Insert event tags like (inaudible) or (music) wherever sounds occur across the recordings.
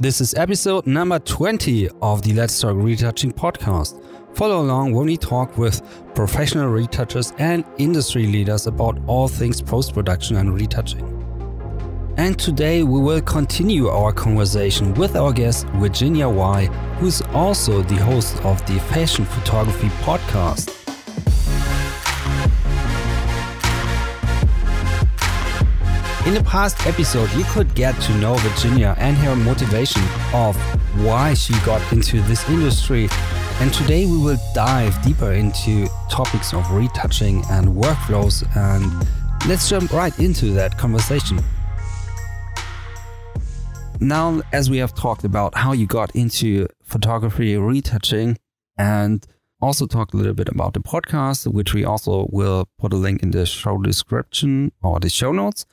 This is episode number 20 of the Let's Talk Retouching podcast. Follow along when we talk with professional retouchers and industry leaders about all things post production and retouching. And today we will continue our conversation with our guest Virginia Y, who's also the host of the Fashion Photography podcast. In the past episode, you could get to know Virginia and her motivation of why she got into this industry. And today we will dive deeper into topics of retouching and workflows. And let's jump right into that conversation. Now, as we have talked about how you got into photography retouching and also talked a little bit about the podcast, which we also will put a link in the show description or the show notes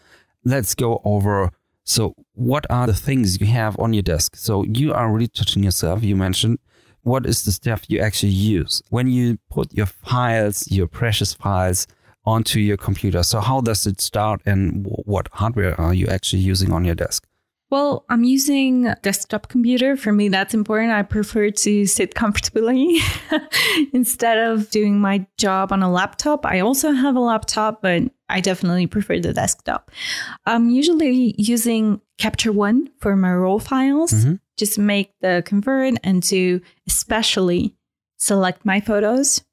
let's go over. So, what are the things you have on your desk? So, you are retouching yourself. You mentioned what is the stuff you actually use when you put your files, your precious files, onto your computer. So, how does it start, and what hardware are you actually using on your desk? Well, I'm using a desktop computer. For me, that's important. I prefer to sit comfortably (laughs) instead of doing my job on a laptop. I also have a laptop, but I definitely prefer the desktop. I'm usually using Capture One for my raw files, mm-hmm. just make the convert and to especially select my photos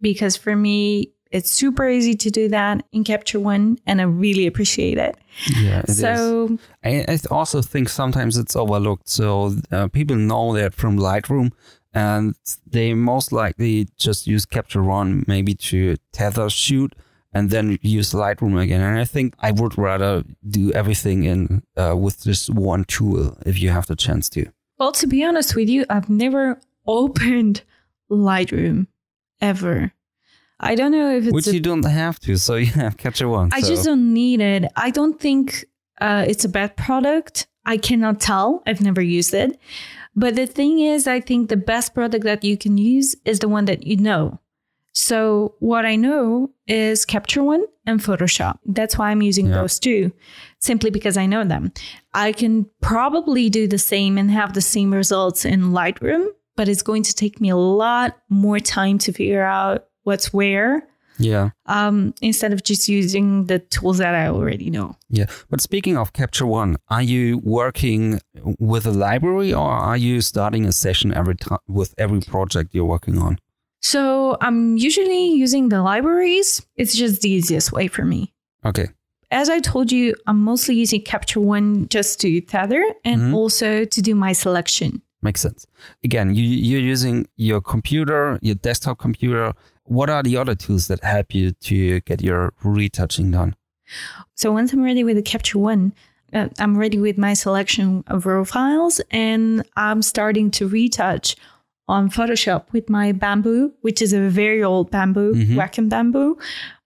because for me, it's super easy to do that in Capture One, and I really appreciate it. Yeah, it so I, I, also think sometimes it's overlooked. So uh, people know that from Lightroom, and they most likely just use Capture One maybe to tether shoot and then use Lightroom again. And I think I would rather do everything in uh, with just one tool if you have the chance to. Well, to be honest with you, I've never opened Lightroom ever. I don't know if it's which a, you don't have to, so you have Capture One. I so. just don't need it. I don't think uh, it's a bad product. I cannot tell. I've never used it. But the thing is, I think the best product that you can use is the one that you know. So what I know is Capture One and Photoshop. That's why I'm using yeah. those two, simply because I know them. I can probably do the same and have the same results in Lightroom, but it's going to take me a lot more time to figure out what's where. Yeah. Um, instead of just using the tools that I already know. Yeah. But speaking of Capture One, are you working with a library or are you starting a session every time with every project you're working on? So I'm usually using the libraries. It's just the easiest way for me. Okay. As I told you, I'm mostly using Capture One just to tether and mm-hmm. also to do my selection. Makes sense. Again, you, you're using your computer, your desktop computer what are the other tools that help you to get your retouching done? So once I'm ready with the Capture One, uh, I'm ready with my selection of raw files and I'm starting to retouch on Photoshop with my bamboo, which is a very old bamboo, mm-hmm. Wacom bamboo.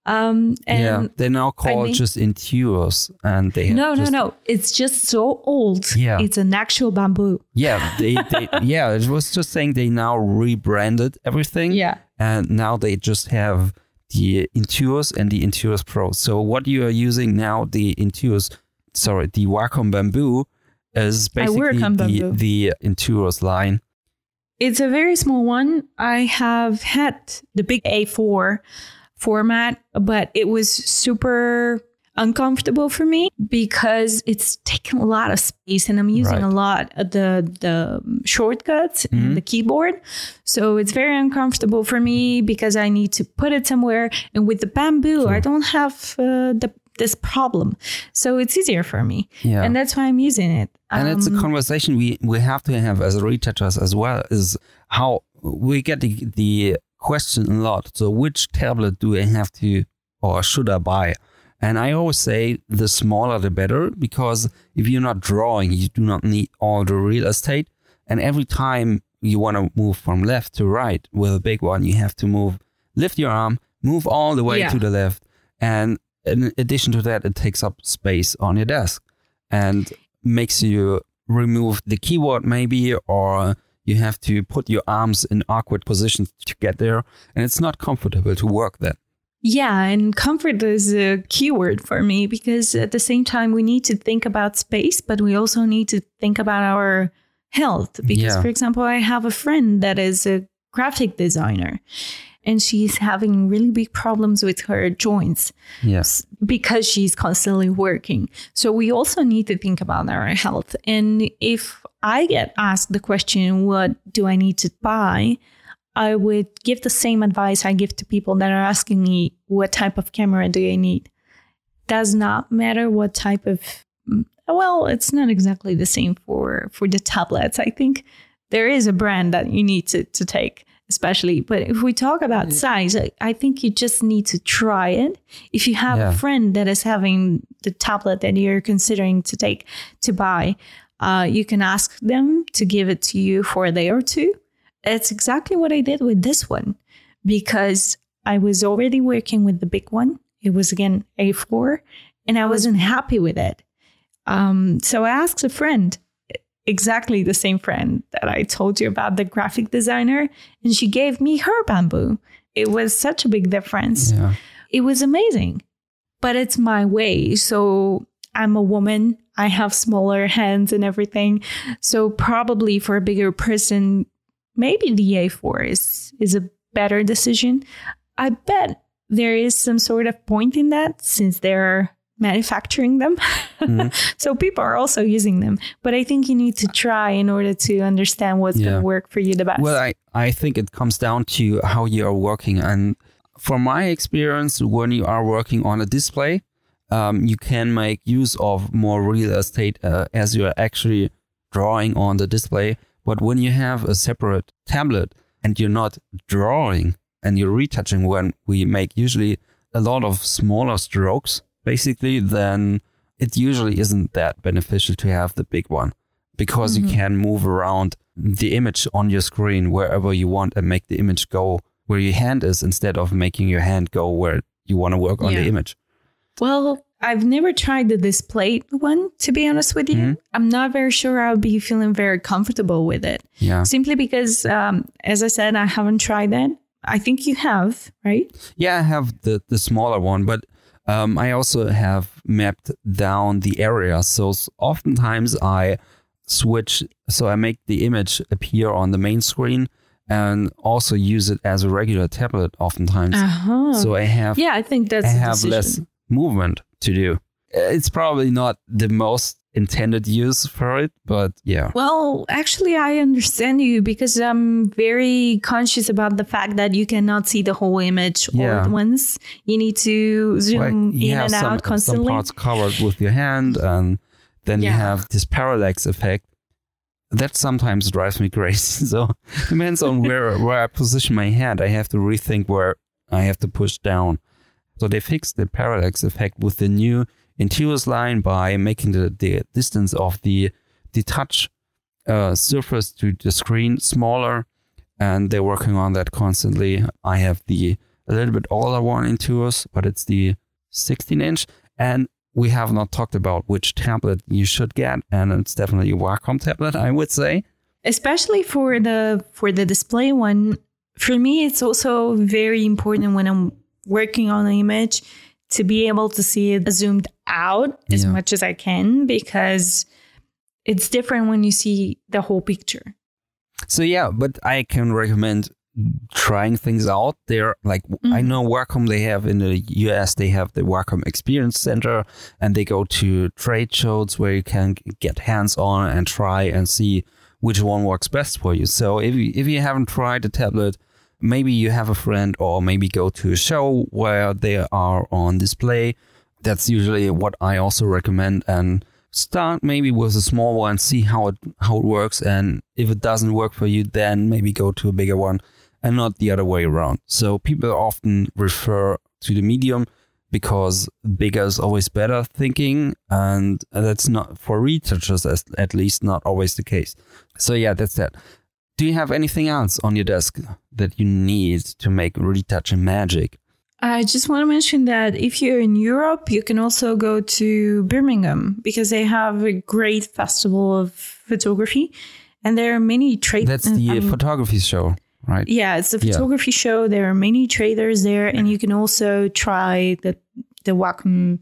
Um, yeah, they're now called I mean, just Intuos, and they no, no, no. It's just so old. Yeah, it's an actual bamboo. Yeah, they, they (laughs) yeah. It was just saying they now rebranded everything. Yeah, and now they just have the Intuos and the Intuos Pro. So what you are using now, the Intuos, sorry, the Wacom Bamboo, is basically the, the Intuos line. It's a very small one. I have had the big A4 format, but it was super uncomfortable for me because it's taking a lot of space and I'm using right. a lot of the the shortcuts mm-hmm. and the keyboard. So it's very uncomfortable for me because I need to put it somewhere and with the bamboo sure. I don't have uh, the this problem. So it's easier for me. Yeah. And that's why I'm using it. And um, it's a um, conversation we, we have to have as retouchers as well is how we get the, the question a lot. So which tablet do I have to or should I buy? And I always say the smaller the better because if you're not drawing, you do not need all the real estate. And every time you want to move from left to right with a big one, you have to move, lift your arm, move all the way yeah. to the left. And in addition to that, it takes up space on your desk and makes you remove the keyboard maybe or you have to put your arms in awkward positions to get there and it's not comfortable to work then yeah, and comfort is a keyword for me because at the same time we need to think about space, but we also need to think about our health. Because, Yeah. for example, I have a friend that is a graphic designer and she's having really big problems with her joints Yes. because she's constantly working. So we also need to think about our health. And if I get asked the question, what do I need to buy? I would give the same advice I give to people that are asking me, what type of camera do I need? Does not matter what type of, mm, well, it's not exactly the same for, for the tablets. I think there is a brand that you need to, to take especially but if we talk about size I- think you just need to try it. If you have Yeah. a friend that is having the tablet that you're considering to take to buy uh, you can ask them to give it to you for a day or two. It's exactly what i did with this one because i was already working with the big one. It was again a4 and i wasn't happy with it. Um, so i asked a friend exactly the same friend that I told you about, the graphic designer, and she gave me her bamboo. It was such a big difference. Yeah. It was amazing, but it's my way. So I'm a woman, I have smaller hands and everything. So probably for a bigger person, maybe the A4 is, is a better decision. I bet there is some sort of point in that since they're manufacturing them. (laughs) so people are also using them. But I think you need to try in order to understand what's Yeah. going to work for you the best. Well, I, I think it comes down to how you are working. And from my experience, when you are working on a display, um, you can make use of more real estate uh, as you're actually drawing on the display. But when you have a separate tablet and you're not drawing and you're retouching, when we make usually a lot of smaller strokes, basically, then it usually isn't that beneficial to have the big one because you can move around the image on your screen wherever you want and make the image go where your hand is instead of making your hand go where you want to work on Yeah. the image. Well, I've never tried the display one, to be honest with you. Mhm. I'm not very sure I'll be feeling very comfortable with it. Yeah. Simply because, um, as I said, I haven't tried that. I think you have, right? Yeah, I have the, the smaller one, but um, I also have mapped down the area. So oftentimes I switch, so I make the image appear on the main screen and also use it as a regular tablet oftentimes. Uh-huh. So I have yeah, I think that's I have decision. less movement to do. It's probably not the most intended use for it, but yeah. Well, actually, I understand you because I'm very conscious about the fact that you cannot see the whole image all at once. You need to zoom Like, in and some, out some constantly. parts covered with your hand, and then you have this parallax effect. That sometimes drives me (laughs) crazy. So depends on where (laughs) where I position my hand. I have to rethink where I have to push down. So they fixed the parallax effect with the new Intuos line by making the, the distance of the touch uh, surface to the screen smaller, and they're working on that constantly. I have the a little bit older one Intuos, but it's the 16 inch, and we have not talked about which tablet you should get, and it's definitely a Wacom tablet, I would say. especially for the for the display one for me it's also very important when i'm working on an image to be able to see it zoomed out as Yeah. much as i can because it's different when you see the whole picture So yeah, but I can recommend trying things out. They're like I Mhm. know Wacom they have in the US they have the Wacom Experience Center and they go to trade shows where you can get hands on and try and see which one works best for you. So if you, if you haven't tried the tablet, maybe you have a friend or maybe go to a show where they are on display. That's usually what I also recommend and start maybe with a small one, see how it how it works, and if it doesn't work for you, then maybe go to a bigger one, and not the other way around. So people often refer to the medium because bigger is always better thinking, and that's not for researchers at least not always the case. So yeah, that's that. Do you have anything else on your desk that you need to make retouching magic? I just want to mention that if you're in Europe, you can also go to Birmingham because they have a great festival of photography, and there are many trade. That's the mean, photography show, right? yeah, it's a Yeah. photography show. There are many traders there, and you can also try the the Wacom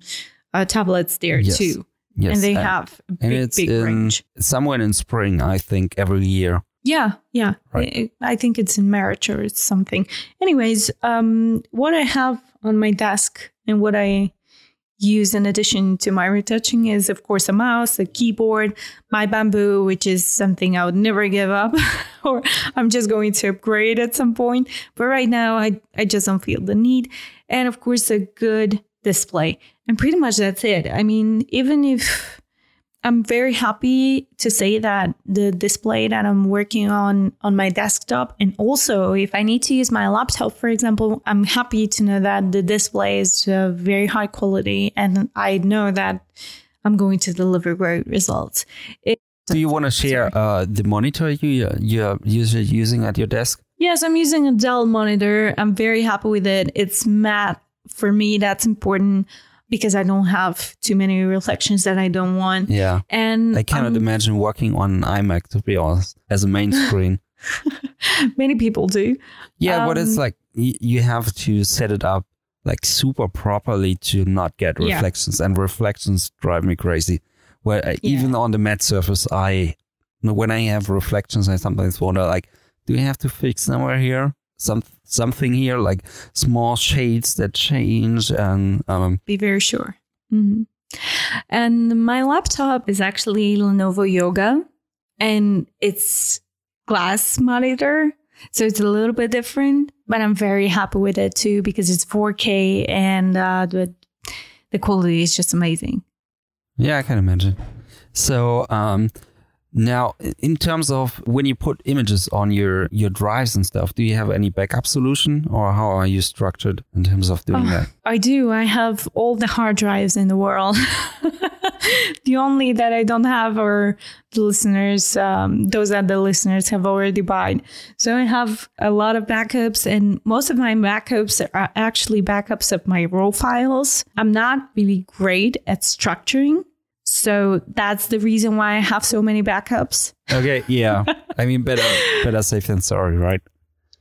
uh, tablets there Yes. too. Yes, and they and- have a and big, it's big in range. somewhere in spring, I think, every year. Yeah, yeah. Right. I, I think it's in marriage or it's something. Anyways, um, what I have on my desk and what I use in addition to my retouching is, of course, a mouse, a keyboard, my bamboo, which is something I would never give up, (laughs) or I'm just going to upgrade at some point. But right now, I, I just don't feel the need. And of course, a good display. And pretty much that's it. I mean, even if I'm very happy to say that the display that I'm working on on my desktop, and also if I need to use my laptop, for example, I'm happy to know that the display is uh, very high quality, and I know that I'm going to deliver great results. It, Do you want to share uh, the monitor you you're usually using at your desk? yes, I'm using a Dell monitor. I'm very happy with it. It's matte. For me, that's important because I don't have too many reflections that I don't want. Yeah. And I cannot I'm- imagine working on an iMac to be honest as a main (laughs) screen. many people do. Yeah, but it's Um, like y- you have to set it up like super properly to not get Yeah. reflections, and reflections drive me crazy. Where uh, even on the matte surface, I when I have reflections, I sometimes wonder like, do we have to fix somewhere here? Some something here, like small shades that change, and um, be very sure. Mhm. And my laptop is actually Lenovo Yoga, and it's glass monitor, so it's a little bit different. But I'm very happy with it too because it's 4K and uh, the the quality is just amazing. Yeah, I can imagine. So um, now, in terms of when you put images on your your drives and stuff, do you have any backup solution, or how are you structured in terms of doing Oh, that? I do. I have all the hard drives in the world. (laughs) the only that I don't have are the listeners, um, those that the listeners have already bought. So I have a lot of backups, and most of my backups are actually backups of my raw files. I'm not really great at structuring. So that's the reason why I have so many backups. Okay, yeah. (laughs) I mean, better better safe than sorry, right?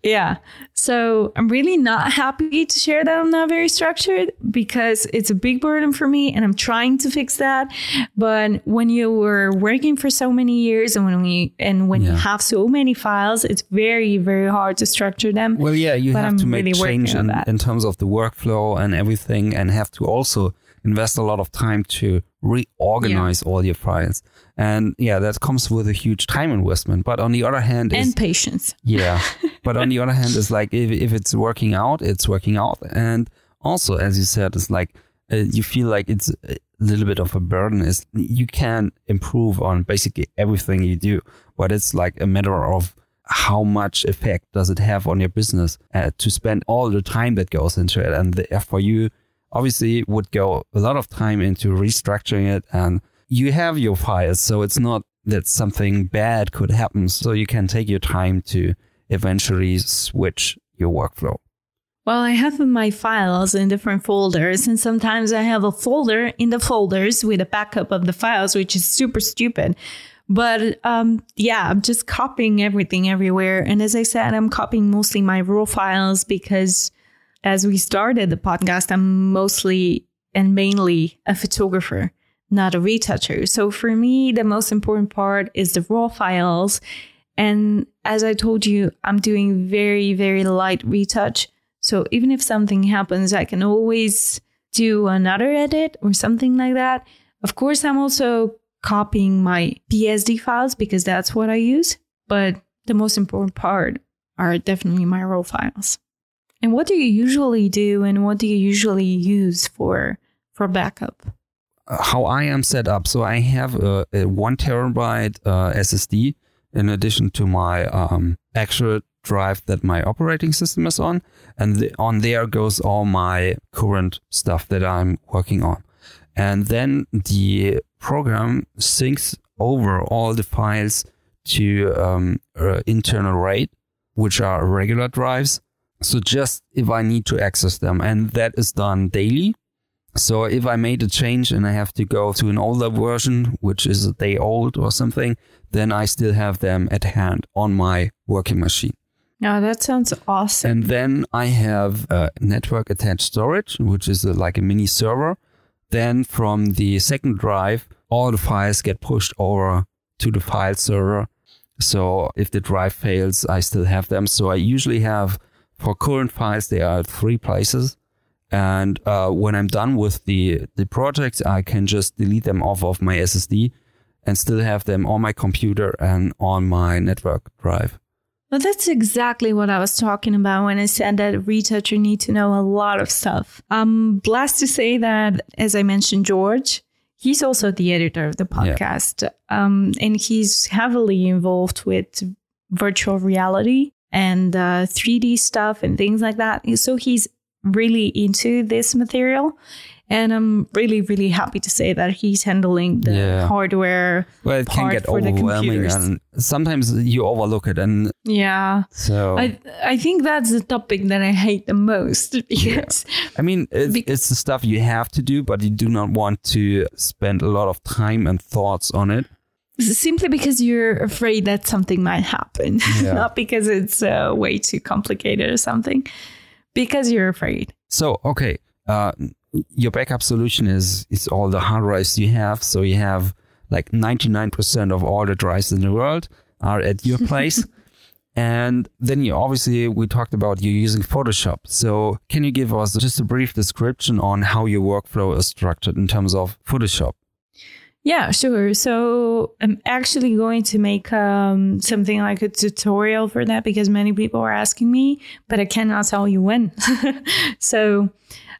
Yeah. So I'm really not happy to share that I'm not very structured because it's a big burden for me and I'm trying to fix that. But when you were working for so many years and when we and when you have so many files, it's very, very hard to structure them. Well, yeah, you But have I'm to make really change in, in terms of the workflow and everything, and have to also invest a lot of time to reorganize all your files. And yeah, that comes with a huge time investment. But on the other hand, and patience. (laughs) Yeah. but on the other hand, it's like if, if it's working out, it's working out. And also, as you said, it's like uh, you feel like it's a little bit of a burden. Is you can improve on basically everything you do, but it's like a matter of how much effect does it have on your business uh, to spend all the time that goes into it. And the, for you, obviously, would go a lot of time into restructuring it and you have your files, so it's not that something bad could happen. So you can take your time to eventually switch your workflow. Well, I have my files in different folders, and sometimes I have a folder in the folders with a backup of the files, which is super stupid. But um, yeah, I'm just copying everything everywhere. And as I said, I'm copying mostly my raw files because as we started the podcast, I'm mostly and mainly a photographer, not a retoucher. So for me, the most important part is the raw files. And as I told you, I'm doing very, very light retouch. So even if something happens, I can always do another edit or something like that. Of course, I'm also copying my PSD files because that's what I use. But the most important part are definitely my raw files. And what do you usually do and what do you usually use for for backup? Uh, How I am set up, so I have a, a one terabyte uh, SSD in addition to my um, actual drive that my operating system is on, and the, on there goes all my current stuff that I'm working on, and then the program syncs over all the files to um, uh, internal RAID, which are regular drives. So just if I need to access them, and that is done daily. So if I made a change and I have to go to an older version, which is a day old or something, then I still have them at hand on my working machine. Now that sounds awesome. And then I have a network attached storage, which is a, like a mini server. Then from the second drive, all the files get pushed over to the file server. So if the drive fails, I still have them. So I usually have for current files, they are at three places. And uh, when I'm done with the, the project, I can just delete them off of my SSD and still have them on my computer and on my network drive. Well, that's exactly what I was talking about when I said that a retoucher need to know a lot of stuff. I'm blessed to say that, as I mentioned, George, he's also the editor of the podcast, yeah. um, and he's heavily involved with virtual reality and uh, 3D stuff and things like that. So he's really into this material. And I'm really, really happy to say that he's handling the yeah. hardware. Well, it can get overwhelming, and sometimes you overlook it. And yeah, so I I think that's the topic that I hate the most (laughs) because yeah. I mean it's, be- it's the stuff you have to do, but you do not want to spend a lot of time and thoughts on it simply because you're afraid that something might happen, (laughs) yeah. not because it's uh, way too complicated or something, because you're afraid. So, okay, uh, your backup solution is is all the hard drives you have. So you have like 99% of all the drives in the world are at your (laughs) place. and then you obviously we talked about you using Photoshop. So can you give us just a brief description on how your workflow is structured in terms of Photoshop? Yeah, sure. So I'm actually going to make um, something like a tutorial for that because many people are asking me, but I cannot tell you when. (laughs) so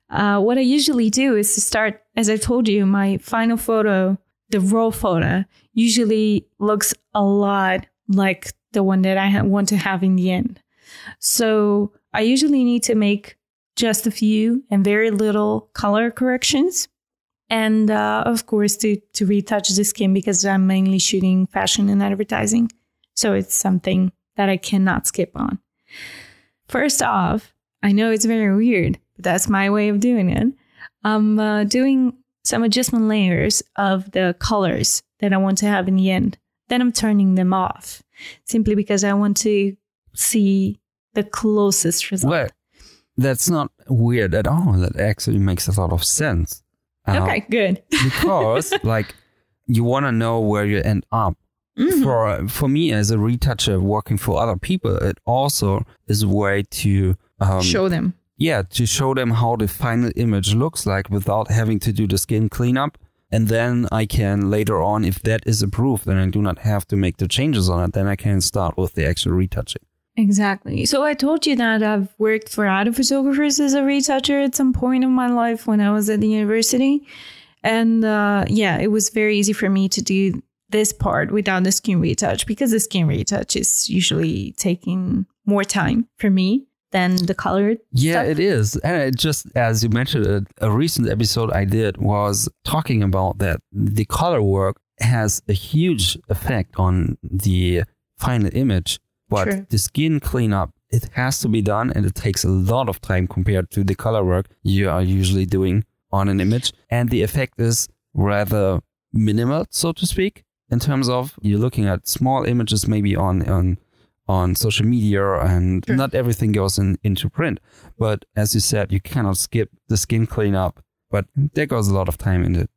uh, what I usually do is to start, as I told you, my final photo, the raw photo, usually looks a lot like the one that I want to have in the end. So I usually need to make just a few and very little color corrections and uh, of course to to retouch the skin because I'm mainly shooting fashion and advertising, so it's something that I cannot skip on. First off, I know it's very weird, but that's my way of doing it. I'm uh, doing some adjustment layers of the colors that I want to have in the end. Then I'm turning them off simply because I want to see the closest result. Well, that's not weird at all. That actually makes a lot of sense. Uh, okay, good. (laughs) because like you want to know where you end up. Mm-hmm. For for me as a retoucher working for other people, it also is a way to um, show them. Yeah, to show them how the final image looks like without having to do the skin cleanup. And then I can later on, if that is approved, and I do not have to make the changes on it, then I can start with the actual retouching. Exactly. So I told you that I've worked for other photographers as a retoucher at some point in my life when I was at the university. And uh, yeah, it was very easy for me to do this part without the skin retouch because the skin retouch is usually taking more time for me than the color. Yeah, stuff. it is. And it just as you mentioned, a, a recent episode I did was talking about that the color work has a huge effect on the final image but True. the skin cleanup, it has to be done and it takes a lot of time compared to the color work you are usually doing on an image. And the effect is rather minimal, so to speak, in terms of you're looking at small images maybe on, on on social media and sure. not everything goes in, into print. But as you said, you cannot skip the skin cleanup, but there goes a lot of time in it.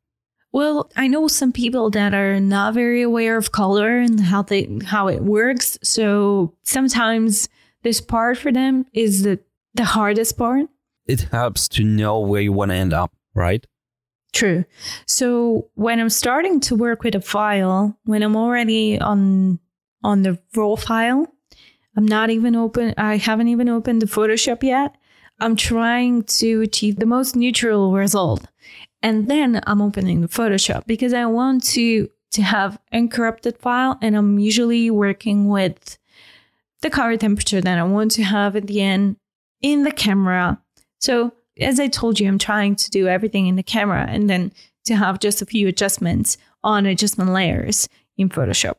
Well, I know some people that are not very aware of color and how they how it works. So sometimes this part for them is the the hardest part. It helps to know where you want to end up, right? True. So when I'm starting to work with a file, when I'm already on on the raw file, I'm not even open I haven't even opened the Photoshop yet. I'm trying to achieve the most neutral result. And then I'm opening the Photoshop because I want to to have uncorrupted file and I'm usually working with the color temperature that I want to have at the end in the camera. So as I told you, I'm trying to do everything in the camera and then to have just a few adjustments on adjustment layers in Photoshop.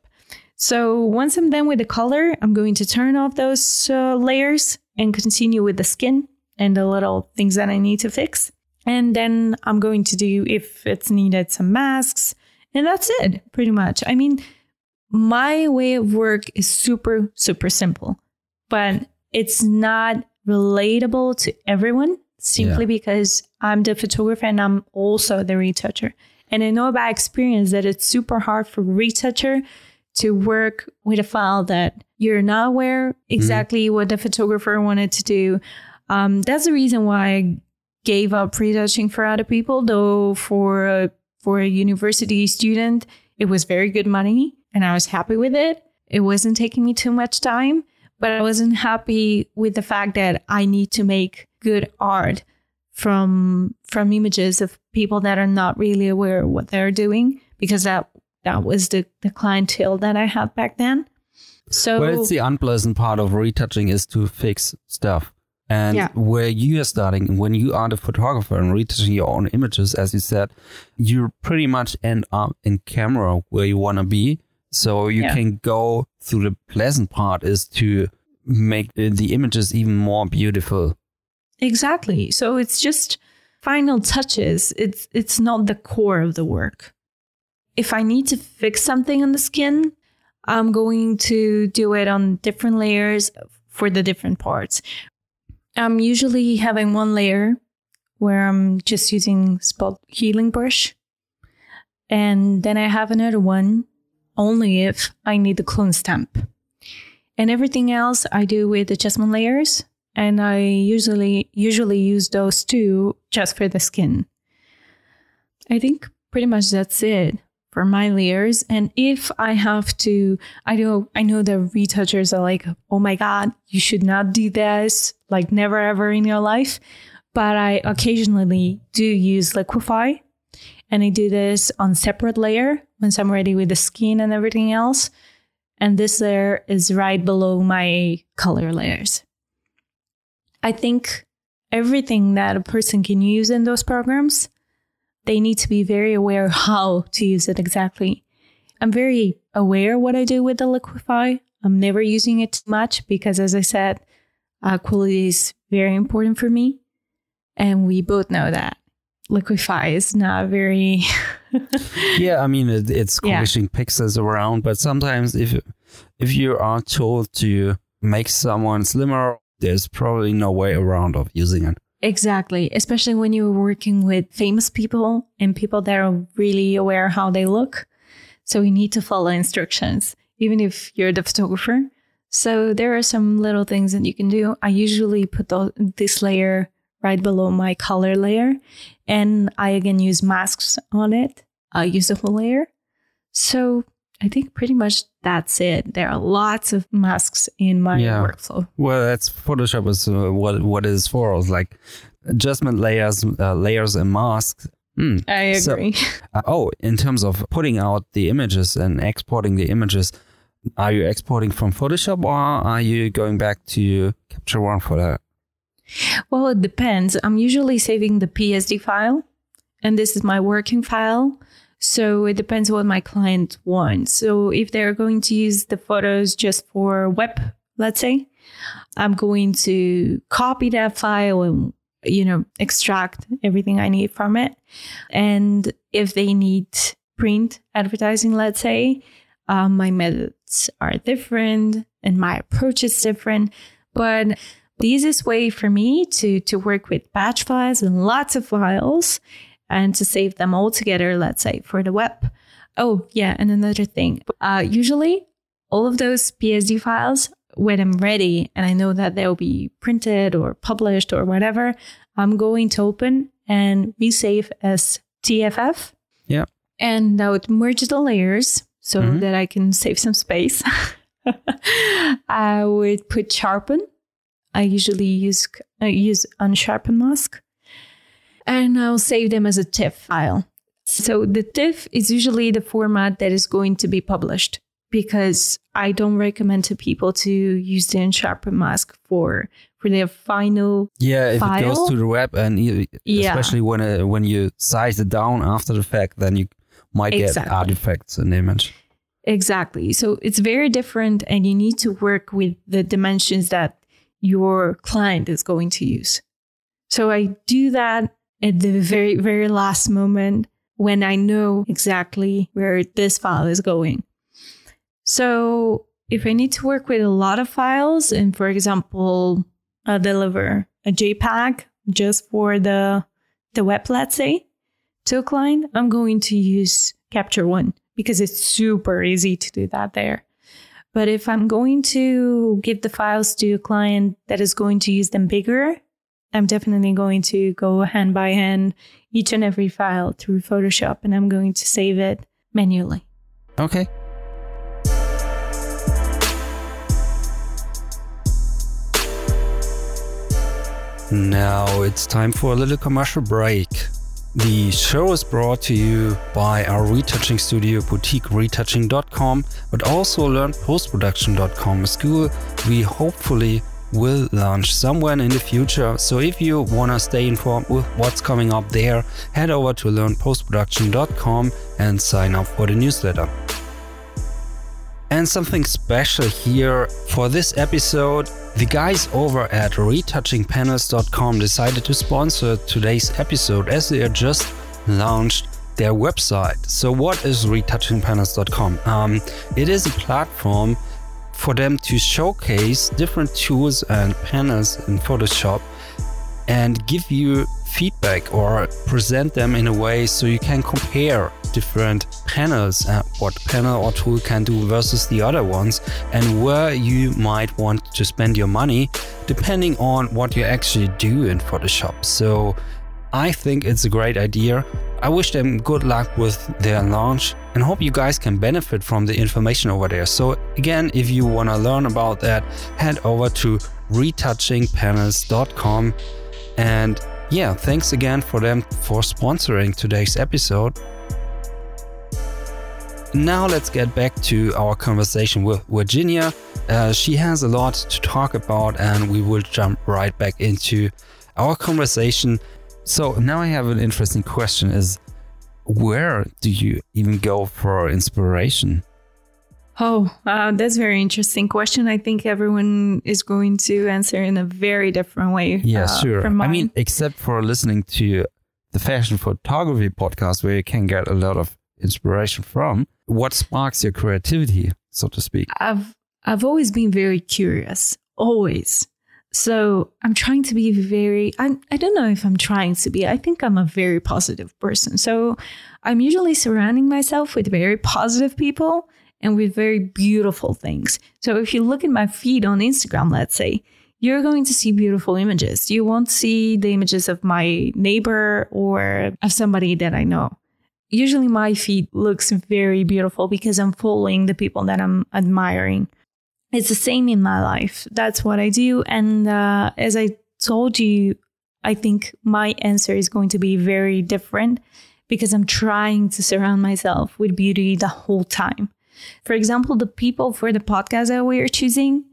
So once I'm done with the color, I'm going to turn off those uh, layers and continue with the skin and the little things that I need to fix. And then I'm going to do, if it's needed, some masks. And that's it, pretty much. I mean, my way of work is super, super simple, but it's not relatable to everyone simply yeah. because I'm the photographer and I'm also the retoucher. And I know by experience that it's super hard for retoucher to work with a file that you're not aware exactly what the photographer wanted to do. Um, that's the reason why I gave up retouching for other people, though for a, for a university student, it was very good money and I was happy with it. It wasn't taking me too much time, but I wasn't happy with the fact that I need to make good art from from images of people that are not really aware of what they're doing because that that was the, the clientele that I had back then. So Well, it's the unpleasant part of retouching is to fix stuff. And Yeah. where you are starting, when you are the photographer and retouching your own images, as you said, you pretty much end up in camera where you want to be. So you Yeah. can go through the pleasant part is to make the, the images even more beautiful. Exactly. So it's just final touches. It's it's not the core of the work. If I need to fix something on the skin, I'm going to do it on different layers for the different parts. I'm usually having one layer where I'm just using spot healing brush. And then I have another one only if I need the clone stamp. And everything else I do with adjustment layers and I usually usually use those two just for the skin. I think pretty much that's it for my layers. And if I have to, I know I know the retouchers are like, oh my god, you should not do this, like never ever in your life. But I occasionally do use Liquify, and I do this on separate layer once I'm ready with the skin and everything else. And this layer is right below my color layers. I think everything that a person can use in those programs, they need to be very aware how to use it exactly. I'm very aware what I do with the Liquify. I'm never using it too much because, as I said, uh, quality is very important for me. And we both know that Liquify is not very. (laughs) yeah, I mean it, it's Yeah. squishing pixels around, but sometimes if if you are told to make someone slimmer, there's probably no way around of using it. Exactly, especially when you're working with famous people and people that are really aware how they look. So you need to follow instructions, even if you're the photographer. So there are some little things that you can do. I usually put tho- this layer right below my color layer, and I again use masks on it. I use the whole layer. So I think pretty much that's it. There are lots of masks in my Yeah. workflow. Well, that's Photoshop is uh, what what it is for. It's like adjustment layers, uh, layers and masks. Hmm. I So- agree. (laughs) Uh, oh, in terms of putting out the images and exporting the images, are you exporting from Photoshop or are you going back to Capture One for that? Well, it depends. I'm usually saving the PSD file, and this is my working file. So it depends what my client wants. So if they're going to use the photos just for web, let's say, I'm going to copy that file and you know extract everything I need from it. And if they need print advertising, let's say, um, my methods are different and my approach is different. But the easiest way for me to to work with batch files and lots of files and to save them all together let's say for the web oh yeah and another thing uh, usually all of those psd files when i'm ready and i know that they'll be printed or published or whatever i'm going to open and resave as TIFF Yeah. and I would merge the layers so Mhm. that I can save some space. (laughs) I would put sharpen. I usually use uh, use unsharpen mask, and I'll save them as a TIFF file. So the TIFF is usually the format that is going to be published because I don't recommend to people to use the unsharpen mask for for their final Yeah, if it File? goes to the web and you, Yeah. especially when uh, when you size it down after the fact, then you might get Exactly. artifacts in the image. Exactly. So it's very different, and you need to work with the dimensions that your client is going to use. So I do that at the very, very last moment when I know exactly where this file is going. So if I need to work with a lot of files, and for example, uh, deliver a JPEG just for the the web, let's say, to a client, I'm going to use Capture One because it's super easy to do that there. But if I'm going to give the files to a client that is going to use them bigger, I'm definitely going to go hand by hand each and every file through Photoshop and I'm going to save it manually. Okay. Now it's time for a little commercial break. The show is brought to you by our retouching studio, boutiqueretouching.com, but also learnpostproduction.com, a school we hopefully will launch somewhere in the future. So if you want to stay informed with what's coming up there, head over to learnpostproduction.com and sign up for the newsletter. And something special here for this episode the guys over at retouchingpanels.com decided to sponsor today's episode as they are just launched their website. So, what is retouchingpanels.com? Um, it is a platform for them to showcase different tools and panels in Photoshop and give you feedback or present them in a way so you can compare different panels uh, what panel or tool can do versus the other ones and where you might want to spend your money depending on what you actually do in Photoshop. So I think it's a great idea. I wish them good luck with their launch and hope you guys can benefit from the information over there. So again, if you want to learn about that, head over to retouchingpanels.com and yeah, thanks again for them for sponsoring today's episode. Now let's get back to our conversation with Virginia. Uh, she has a lot to talk about, and we will jump right back into our conversation. So now I have an interesting question: Is where do you even go for inspiration? Oh, uh, that's a very interesting question. I think everyone is going to answer in a very different way. Yeah, uh, sure. I mean, except for listening to the fashion photography podcast, where you can get a lot of inspiration from. What sparks your creativity, so to speak? I've I've always been very curious, always. So I'm trying to be very. I I don't know if I'm trying to be. I think I'm a very positive person. So I'm usually surrounding myself with very positive people and with very beautiful things. So if you look at my feed on Instagram, let's say, you're going to see beautiful images. You won't see the images of my neighbor or of somebody that I know. Usually my feed looks very beautiful because I'm following the people that I'm admiring. It's the same in my life. That's what I do. And uh, as I told you, I think my answer is going to be very different because I'm trying to surround myself with beauty the whole time. For example, the people for the podcast that we are choosing,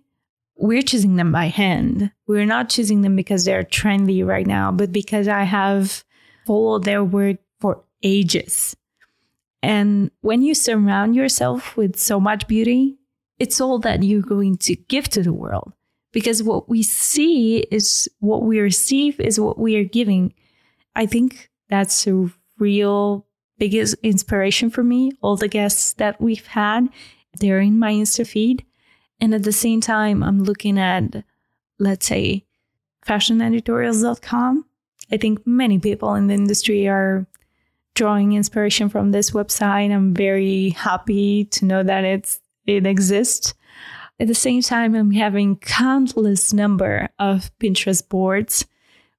we're choosing them by hand. We're not choosing them because they're trendy right now, but because I have followed their work for ages. And when you surround yourself with so much beauty, it's all that you're going to give to the world. Because what we see is what we receive is what we are giving. I think that's a real biggest inspiration for me. All the guests that we've had, they're in my Insta feed. And at the same time, I'm looking at, let's say, fashioneditorials.com. I think many people in the industry are drawing inspiration from this website. I'm very happy to know that it's it exists. At the same time, I'm having countless number of Pinterest boards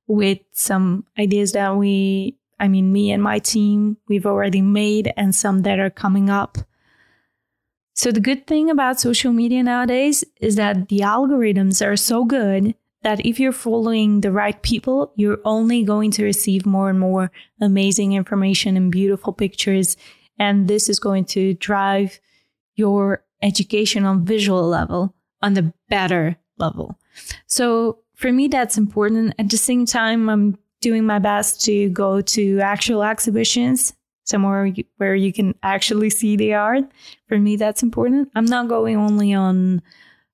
with some ideas that we I mean, me and my team, we've already made and some that are coming up. So, the good thing about social media nowadays is that the algorithms are so good that if you're following the right people, you're only going to receive more and more amazing information and beautiful pictures. And this is going to drive your education on visual level on the better level. So for me, that's important. At the same time, I'm doing my best to go to actual exhibitions somewhere where you can actually see the art. For me, that's important. I'm not going only on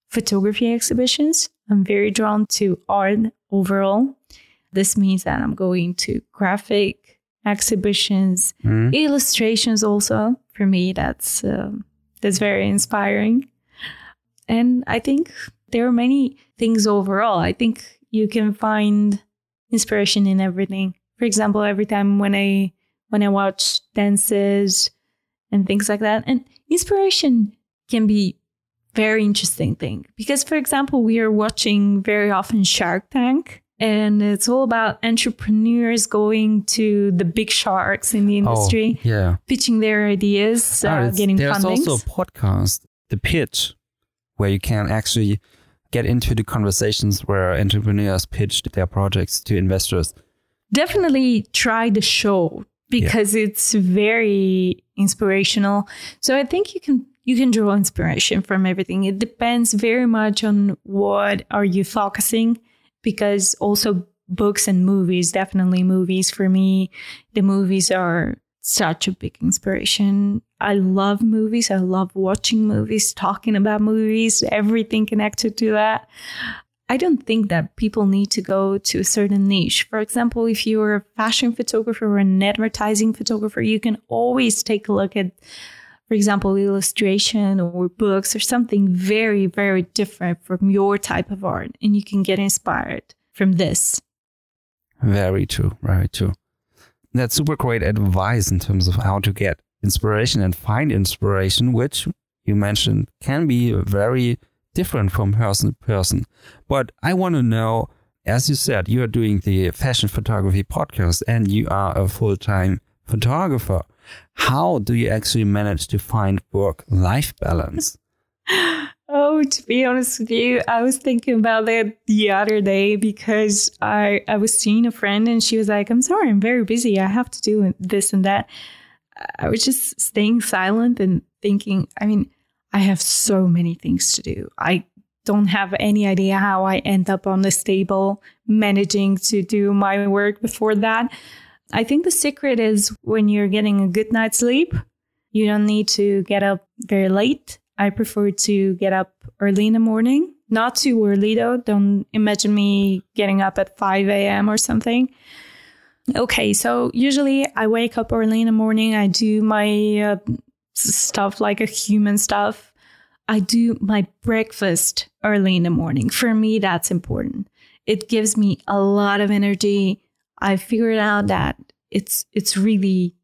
photography exhibitions. I'm very drawn to art overall. This means that I'm going to graphic exhibitions, mm. illustrations also. For me, that's uh, that's very inspiring. And I think there are many things overall. I think you can find inspiration in everything. For example, every time when I when I watch dances and things like that. And inspiration can be very interesting thing because for example we are watching very often shark tank and it's all about entrepreneurs going to the big sharks in the industry Oh, yeah. pitching their ideas Ah, uh, it's- getting there's fundings also a podcast, The Pitch, where you can actually get into the conversations where entrepreneurs pitch their projects to investors. definitely try the show because it's very inspirational. So I think you can you can draw inspiration from everything. It depends very much on what are you focusing because also books and movies, definitely movies for me, the movies are such a big inspiration. I love movies. I love watching movies, talking about movies, everything connected to that. I don't think that people need to go to a certain niche. For example, if you're a fashion photographer or an advertising photographer, you can always take a look at, for example, illustration or books or something very, very different from your type of art. And you can get inspired from this. Very true. Very true. That's super great advice in terms of how to get inspiration and find inspiration, which you mentioned can be very different from person to person. But I want to know, as you said, you are doing the fashion photography podcast and you are a full time photographer. How do you actually manage to find work life balance? (laughs) Oh, to be honest with you, I was thinking about that the other day because I I was seeing a friend and she was like, "I'm sorry, I'm very busy. I have to do this and that." I was just staying silent and thinking. I mean, I have so many things to do. I don't have any idea how I end up on this table managing to do my work before that. I think the secret is when you're getting a good night's sleep, you don't need to get up very late. I prefer to get up early in the morning. Not too early though. Don't imagine me getting up at 5 a.m. or something. Okay, so usually I wake up early in the morning. I do my uh, stuff like a human stuff. I do my breakfast early in the morning. For me, that's important. It gives me a lot of energy. I figured out mm-hmm. that it's it's really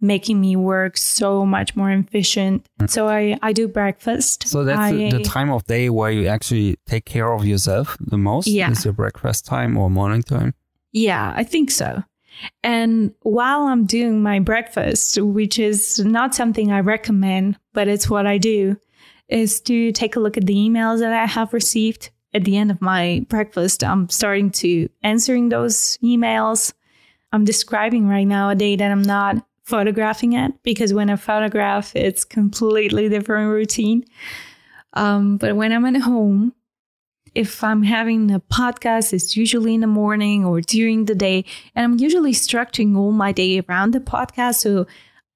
making me work so much more efficient. Mm-hmm. So I, I do breakfast. So that's the, I- the time of day where you actually take care of yourself the most. Yeah. Is your breakfast time or morning time? Yeah, I think so. And while I'm doing my breakfast, which is not something I recommend, but it's what I do, is to take a look at the emails that I have received at the end of my breakfast. I'm starting to answering those emails. I'm describing right now a day that I'm not photographing it because when I photograph, it's completely different routine. Um, but when I'm at home, if I'm having a podcast, it's usually in the morning or during the day. And I'm usually structuring all my day around the podcast. So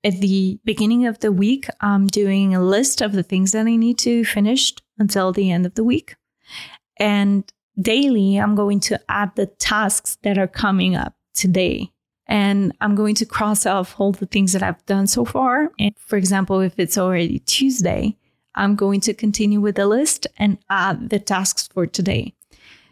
at the beginning of the week, I'm doing a list of the things that I need to finish until the end of the week. And daily, I'm going to add the tasks that are coming up today. And I'm going to cross off all the things that I've done so far. And for example, if it's already Tuesday, I'm going to continue with the list and add the tasks for today.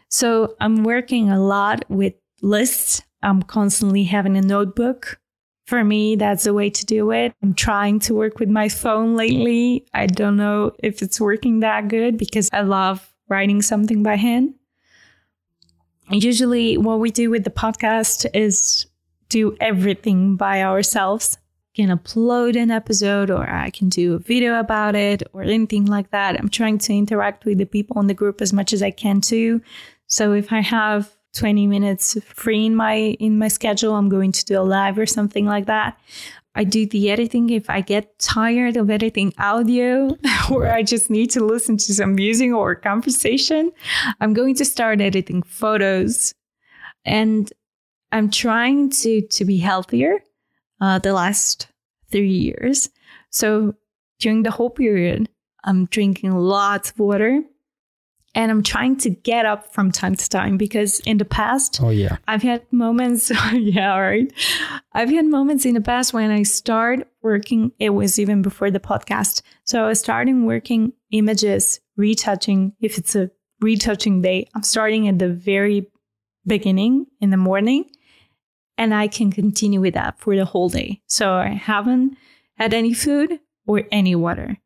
So I'm working a lot with lists. I'm constantly having a notebook. For me, that's the way to do it. I'm trying to work with my phone lately. I don't know if it's working that good because I love writing something by hand. Usually, what we do with the podcast is do everything by ourselves I can upload an episode or I can do a video about it or anything like that. I'm trying to interact with the people in the group as much as I can too. So if I have 20 minutes free in my in my schedule, I'm going to do a live or something like that. I do the editing if I get tired of editing audio (laughs) or I just need to listen to some music or conversation. I'm going to start editing photos and I'm trying to to be healthier uh, the last three years. So during the whole period, I'm drinking lots of water and I'm trying to get up from time to time because in the past, Oh yeah. I've had moments, (laughs) yeah, right. I've had moments in the past when I start working, it was even before the podcast. So I was starting working images, retouching. If it's a retouching day, I'm starting at the very beginning in the morning and I can continue with that for the whole day. So I haven't had any food or any water.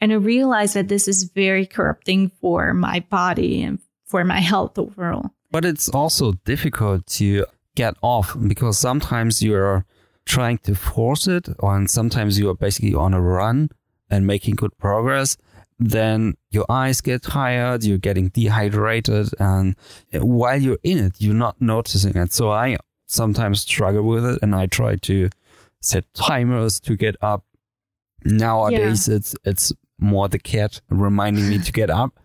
And I realized that this is very corrupting for my body and for my health overall. But it's also difficult to get off because sometimes you're trying to force it, and sometimes you're basically on a run and making good progress. Then your eyes get tired, you're getting dehydrated, and while you're in it, you're not noticing it. So I sometimes struggle with it, and I try to set timers to get up. Nowadays, yeah. it's it's more the cat reminding me to get up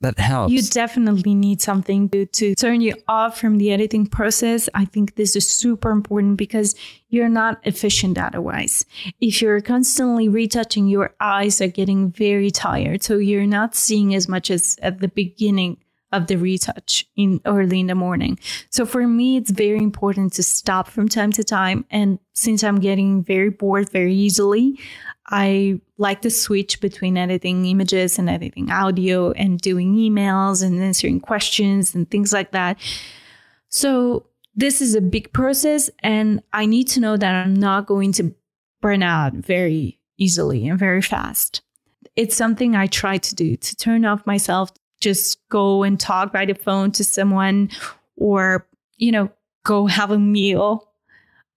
that helps. You definitely need something to, to turn you off from the editing process. I think this is super important because you're not efficient otherwise. If you're constantly retouching, your eyes are getting very tired. So you're not seeing as much as at the beginning of the retouch in early in the morning. So for me, it's very important to stop from time to time. And since I'm getting very bored very easily, I like to switch between editing images and editing audio and doing emails and answering questions and things like that. So this is a big process and I need to know that I'm not going to burn out very easily and very fast. It's something I try to do to turn off myself, just go and talk by the phone to someone or, you know, go have a meal.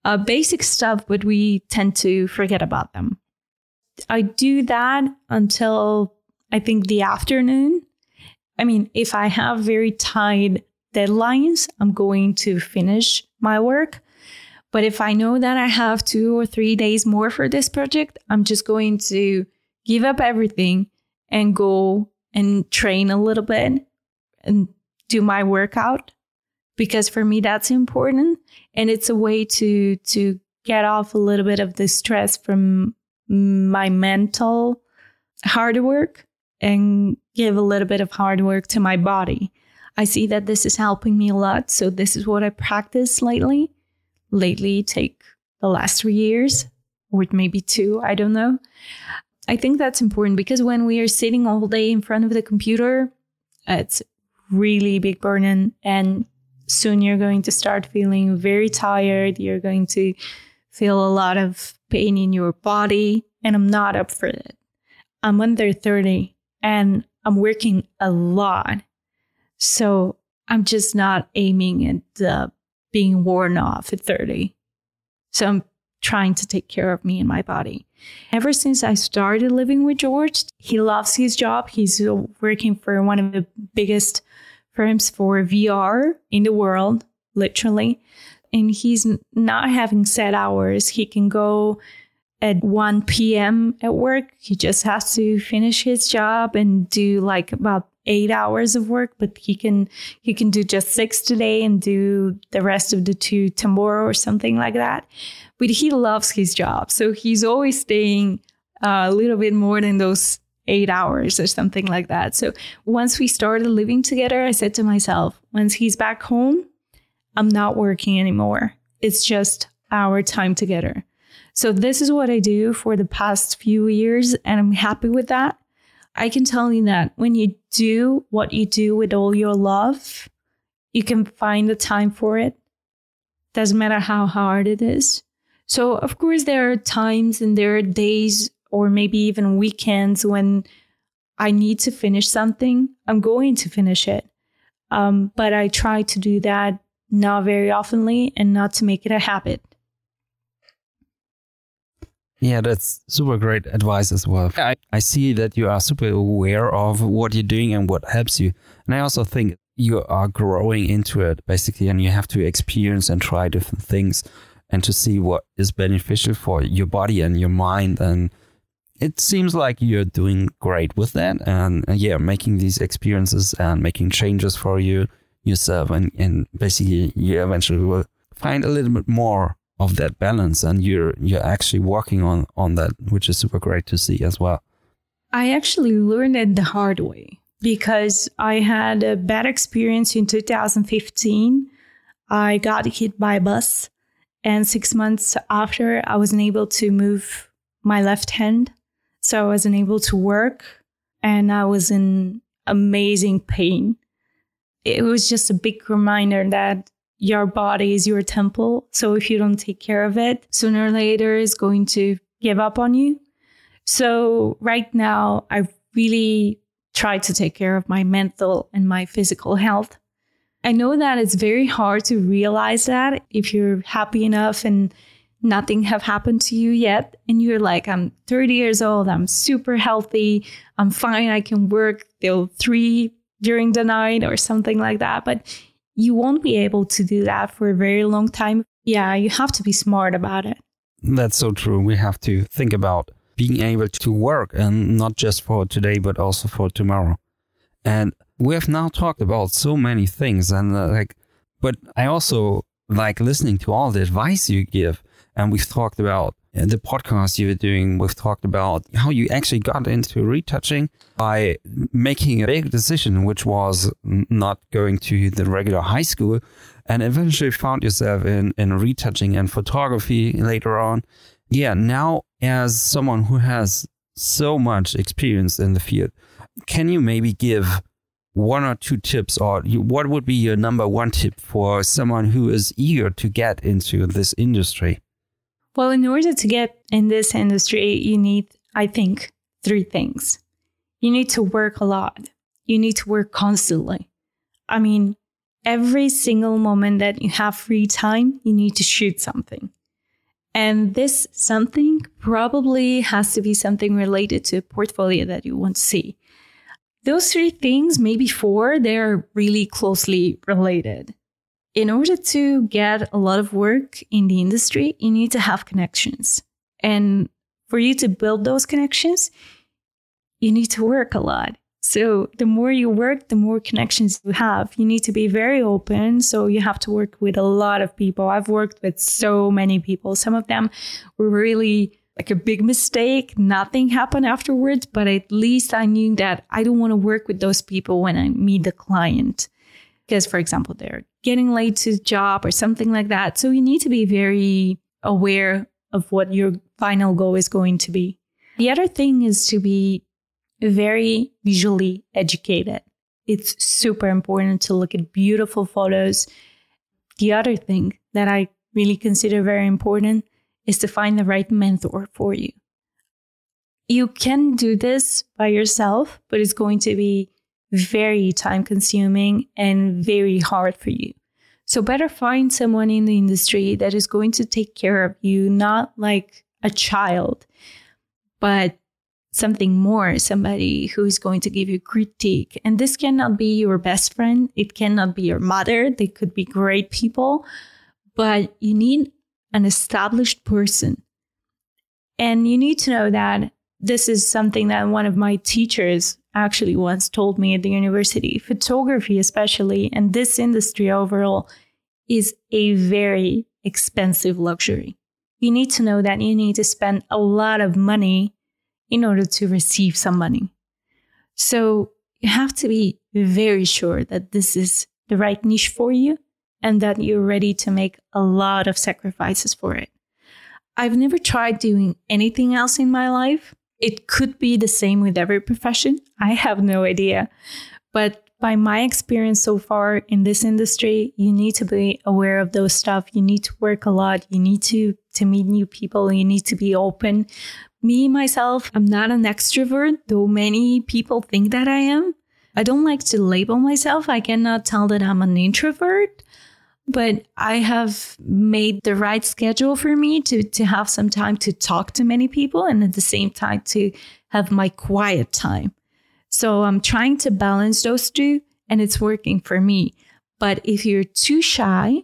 Uh, basic stuff, but we tend to forget about them. I do that until I think the afternoon. I mean, if I have very tight deadlines, I'm going to finish my work. But if I know that I have two or three days more for this project, I'm just going to give up everything and go and train a little bit and do my workout because for me that's important and it's a way to to get off a little bit of the stress from my mental hard work and give a little bit of hard work to my body. I see that this is helping me a lot. So this is what I practice lately. Lately, take the last three years, or maybe two, I don't know. I think that's important because when we are sitting all day in front of the computer, it's really big burden. And soon you're going to start feeling very tired. You're going to feel a lot of pain in your body, and I'm not up for it. I'm under 30 and I'm working a lot. So I'm just not aiming at uh, being worn off at 30. So I'm trying to take care of me and my body. Ever since I started living with George, he loves his job. He's working for one of the biggest firms for VR in the world, literally and he's not having set hours. He can go at 1 p.m. at work. He just has to finish his job and do like about eight hours of work, but he can he can do just six today and do the rest of the two tomorrow or something like that. But he loves his job, so he's always staying uh, a little bit more than those eight hours or something like that. So once we started living together, I said to myself, once he's back home, I'm not working anymore. It's just our time together. So, this is what I do for the past few years, and I'm happy with that. I can tell you that when you do what you do with all your love, you can find the time for it. Doesn't matter how hard it is. So, of course, there are times and there are days or maybe even weekends when I need to finish something. I'm going to finish it. Um, but I try to do that not very oftenly and not to make it a habit. Yeah, that's super great advice as well. I, I see that you are super aware of what you're doing and what helps you. And I also think you are growing into it basically, and you have to experience and try different things and to see what is beneficial for your body and your mind. And it seems like you're doing great with that. And uh, yeah, making these experiences and making changes for you yourself and, and basically you eventually will find a little bit more of that balance and you're you're actually working on on that which is super great to see as well. I actually learned it the hard way because i had a bad experience in 2015 i got hit by a bus and six months after i wasn't able to move my left hand. So i wasn't able to work and i was in amazing pain it was just a big reminder that your body is your temple. So if you don't take care of it, sooner or later it's going to give up on you. So right now, I really try to take care of my mental and my physical health. I know that it's very hard to realize that if you're happy enough and nothing have happened to you yet and you're like i'm 30 years old i'm super healthy i'm fine i can work till 3 during the night or something like that but you won't be able to do that for a very long time. Yeah you have to be smart about it. That's so true. We have to think about being able to work and not just for today but also for tomorrow. And we have now talked about so many things and uh, like but i also like listening to all the advice you give. And we've talked about the podcast you were doing. We've talked about how you actually got into retouching by making a big decision, which was not going to the regular high school, and eventually found yourself in, in retouching and photography later on. Yeah, now as someone who has so much experience in the field, can you maybe give one or two tips, or what would be your number one tip for someone who is eager to get into this industry? Well, in order to get in this industry, you need, I think, three things. You need to work a lot. You need to work constantly. I mean, every single moment that you have free time, you need to shoot something. And this something probably has to be something related to a portfolio that you want to see. Those three things, maybe four, they're really closely related in order to get a lot of work in the industry, you need to have connections. And for you to build those connections, you need to work a lot. So the more you work, the more connections you have. You need to be very open. So you have to work with a lot of people. I've worked with so many people. Some of them were really like a big mistake. Nothing happened afterwards, but at least I knew that I don't want to work with those people when I meet the client because for example they're getting late to job or something like that. So you need to be very aware of what your final goal is going to be. The other thing is to be very visually educated. It's super important to look at beautiful photos. The other thing that i really consider very important is to find the right mentor for you. You can do this by yourself but it's going to be very time consuming and very hard for you. So better find someone in the industry that is going to take care of you, not like a child, but something more, somebody who is going to give you critique. And this cannot be your best friend. It cannot be your mother. They could be great people, but you need an established person. And you need to know that this is something that one of my teachers actually once told me at the university. Photography, especially, and this industry overall, is a very expensive luxury. You need to know that you need to spend a lot of money in order to receive some money. So you have to be very sure that this is the right niche for you and that you're ready to make a lot of sacrifices for it. I've never tried doing anything else in my life. It could be the same with every profession. I have no idea. But by my experience so far in this industry, you need to be aware of those stuff. You need to work a lot. You need to, to meet new people. You need to be open. Me, myself, I'm not an extrovert, though many people think that I am. I don't like to label myself. I cannot tell that I'm an introvert but I have made the right schedule for me to to have some time to talk to many people and at the same time to have my quiet time. So I'm trying to balance those two and it's working for me. But if you're too shy,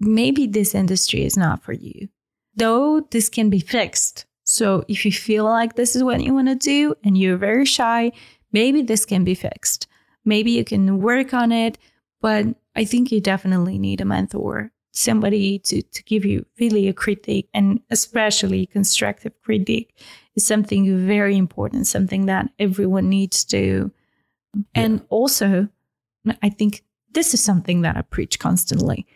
maybe this industry is not for you. Though this can be fixed. So if you feel like this is what you want to do and you're very shy, maybe this can be fixed. Maybe you can work on it, but I think you definitely need a mentor, somebody to, to give you really a critique and especially constructive critique is something very important, something that everyone needs to. Yeah. And also, I think this is something that I preach constantly.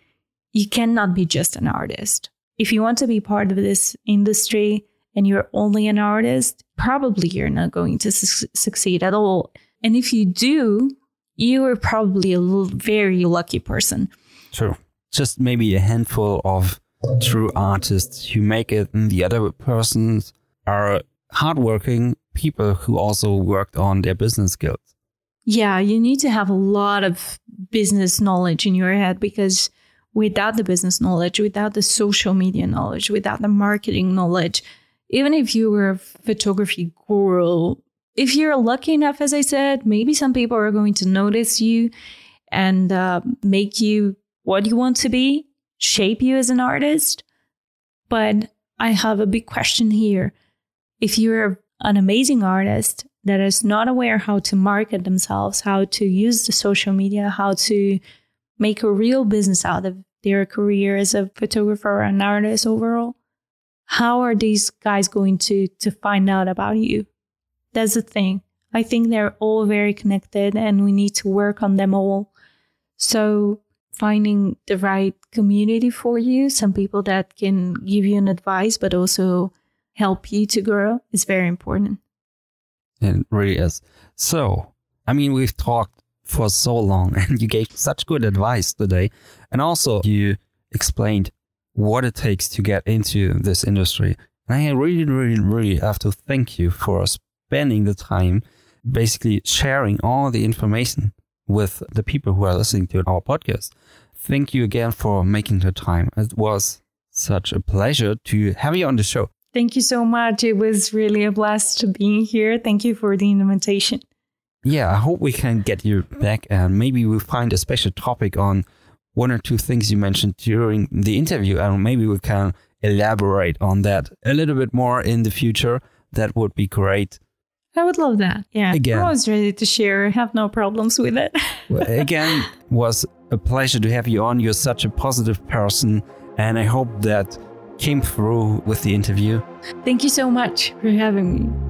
You cannot be just an artist. If you want to be part of this industry and you're only an artist, probably you're not going to su- succeed at all. And if you do, you are probably a very lucky person. True. just maybe a handful of true artists who make it, and the other persons are hardworking people who also worked on their business skills. Yeah, you need to have a lot of business knowledge in your head because without the business knowledge, without the social media knowledge, without the marketing knowledge, even if you were a photography guru, if you're lucky enough, as I said, maybe some people are going to notice you and uh, make you what you want to be, shape you as an artist. But I have a big question here. If you're an amazing artist that is not aware how to market themselves, how to use the social media, how to make a real business out of their career as a photographer or an artist overall, how are these guys going to to find out about you? That's the thing. I think they're all very connected and we need to work on them all. So finding the right community for you, some people that can give you an advice, but also help you to grow is very important. It really is. So, I mean, we've talked for so long (laughs) and you gave such good advice today. And also, you explained what it takes to get into this industry. And I really, really, really have to thank you for spending the time basically sharing all the information with the people who are listening to our podcast. Thank you again for making the time. It was such a pleasure to have you on the show. Thank you so much. It was really a blast to be here. Thank you for the invitation. Yeah, I hope we can get you back and maybe we'll find a special topic on one or two things you mentioned during the interview and maybe we can elaborate on that a little bit more in the future. That would be great. I would love that. Yeah. Again. I was ready to share. I have no problems with it. (laughs) well, again, was a pleasure to have you on. You're such a positive person and I hope that came through with the interview. Thank you so much for having me.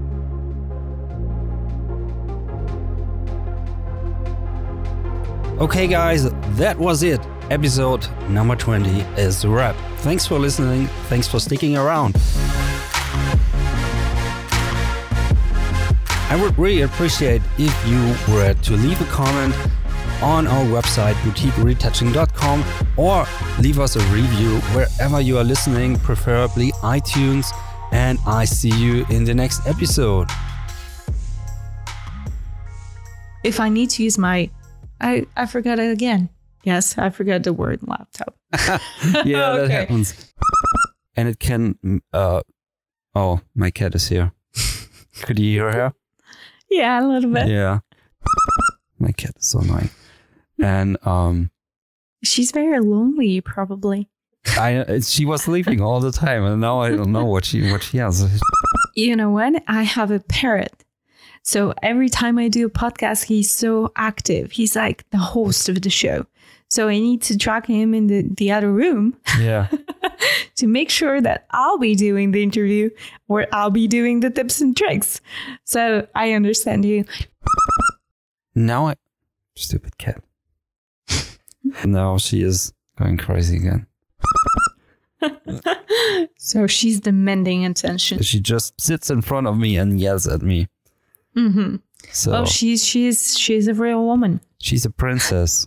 Okay, guys, that was it. Episode number 20 is a wrap. Thanks for listening. Thanks for sticking around. I would really appreciate if you were to leave a comment on our website, boutiqueretouching.com, or leave us a review wherever you are listening, preferably iTunes. And I see you in the next episode. If I need to use my, I, I forgot it again. Yes, I forgot the word laptop. (laughs) yeah, that happens. And it can, uh, oh, my cat is here. (laughs) Could you hear her? Yeah, a little bit. Yeah. My cat is so annoying and um, she's very lonely, probably. I she was sleeping all the time, and now I don't know what she what she has. You know what? I have a parrot. So every time I do a podcast, he's so active. He's like the host of the show. So I need to track him in the, the other room. Yeah. (laughs) to make sure that I'll be doing the interview or I'll be doing the tips and tricks. So I understand you. Now I stupid cat (laughs) now she is going crazy again. (laughs) so she's demanding attention. She just sits in front of me and yells at me. Mm-hmm. So oh, she's she's she's a real woman. She's a princess.